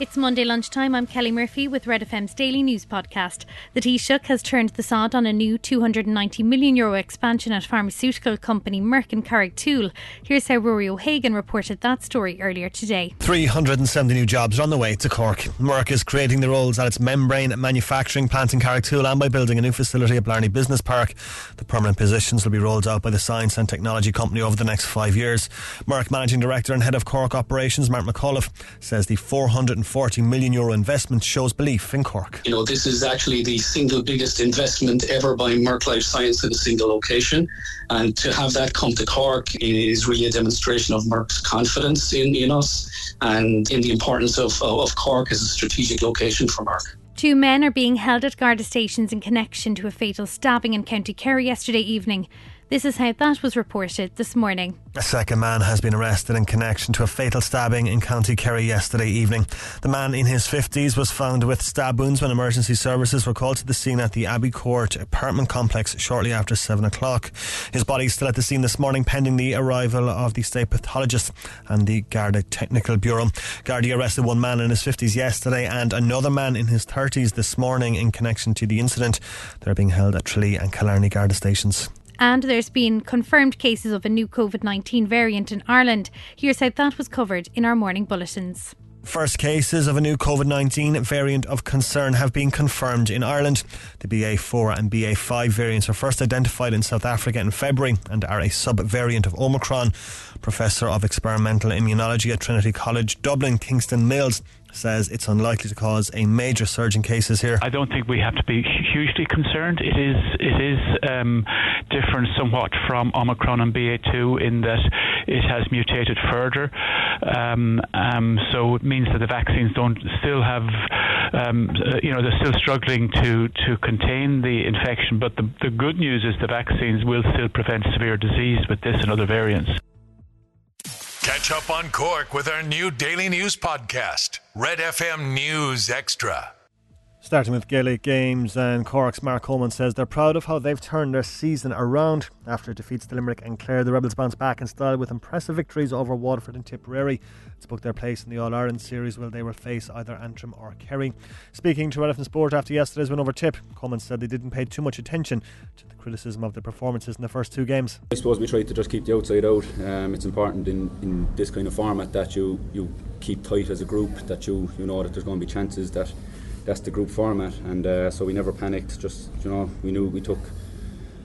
It's Monday lunchtime. I'm Kelly Murphy with Red FM's daily news podcast. The Taoiseach has turned the sod on a new 290 million euro expansion at pharmaceutical company Merck and Carrigtwohill. Here's how Rory O'Hagan reported that story earlier today. 370 new jobs are on the way to Cork. Merck is creating the roles at its membrane manufacturing plant in Carrigtwohill and by building a new facility at Blarney Business Park. The permanent positions will be rolled out by the science and technology company over the next five years. Merck Managing Director and Head of Cork Operations, Mark McAuliffe, says the 400 140 million euro investment shows belief in Cork. You know, this is actually the single biggest investment ever by Merck Life Science in a single location. And to have that come to Cork is really a demonstration of Merck's confidence in, in us and in the importance of, of Cork as a strategic location for Merck. Two men are being held at Garda stations in connection to a fatal stabbing in County Kerry yesterday evening. This is how that was reported this morning. A second man has been arrested in connection to a fatal stabbing in County Kerry yesterday evening. The man in his 50s was found with stab wounds when emergency services were called to the scene at the Abbey Court apartment complex shortly after 7 o'clock. His body is still at the scene this morning pending the arrival of the state pathologist and the Garda Technical Bureau. Garda arrested one man in his 50s yesterday and another man in his 30s this morning in connection to the incident. They're being held at Tralee and Killarney Garda stations. And there's been confirmed cases of a new COVID 19 variant in Ireland. Here's how that was covered in our morning bulletins. First cases of a new COVID 19 variant of concern have been confirmed in Ireland. The BA4 and BA5 variants were first identified in South Africa in February and are a sub variant of Omicron. Professor of Experimental Immunology at Trinity College Dublin, Kingston Mills, says it's unlikely to cause a major surge in cases here. I don't think we have to be hugely concerned. It is it is um, different somewhat from Omicron and BA2 in that it has mutated further. Um, um, so it means that the vaccines don't still have, um, uh, you know, they're still struggling to, to contain the infection. But the, the good news is the vaccines will still prevent severe disease with this and other variants. Catch up on Cork with our new daily news podcast, Red FM News Extra. Starting with Gaelic games, and Cork's Mark Coleman says they're proud of how they've turned their season around. After defeats to Limerick and Clare, the Rebels bounce back in style with impressive victories over Waterford and Tipperary to book their place in the All Ireland series where they will face either Antrim or Kerry. Speaking to Relevant Sport after yesterday's win over Tip, Coleman said they didn't pay too much attention to the criticism of the performances in the first two games. I suppose we tried to just keep the outside out. Um, it's important in, in this kind of format that you, you keep tight as a group, that you, you know that there's going to be chances that that's the group format, and uh, so we never panicked. Just you know, we knew we took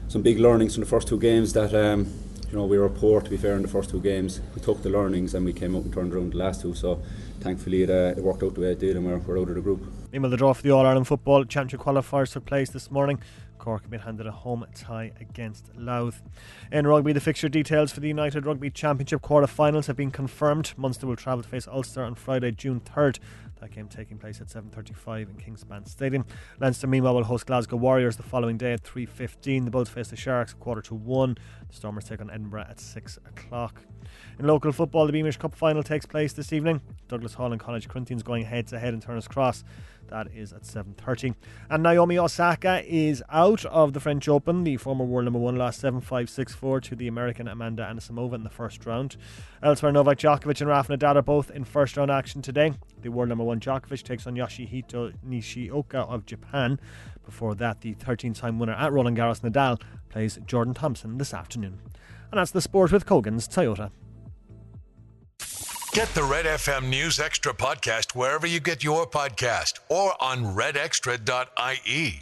some big learnings from the first two games. That um, you know we were poor to be fair in the first two games. We took the learnings and we came out and turned around the last two. So thankfully it, uh, it worked out the way it did, and we're, we're out of the group. Meanwhile, the draw for the All Ireland Football Championship qualifiers took place this morning. Cork have been handed a home tie against Louth. In rugby, the fixture details for the United Rugby Championship quarter-finals have been confirmed. Munster will travel to face Ulster on Friday, June 3rd. That game taking place at 7.35 in Kingspan Stadium. Leinster meanwhile will host Glasgow Warriors the following day at 3.15. The Bulls face the Sharks at quarter to 1. The Stormers take on Edinburgh at 6 o'clock. In local football, the Beamish Cup final takes place this evening. Douglas Hall and College Corinthians going head to head in Turner's Cross. That is at 7.30. And Naomi Osaka is out of the French Open. The former world number one lost 7-5, 6-4 to the American Amanda Anisimova in the first round. Elsewhere, Novak Djokovic and Rafa Nadal are both in first round action today. The world number one Djokovic takes on Yoshihito Nishioka of Japan. Before that, the 13 time winner at Roland Garros Nadal plays Jordan Thompson this afternoon. And that's the sport with Cogan's Toyota. Get the Red FM News Extra podcast wherever you get your podcast or on redextra.ie.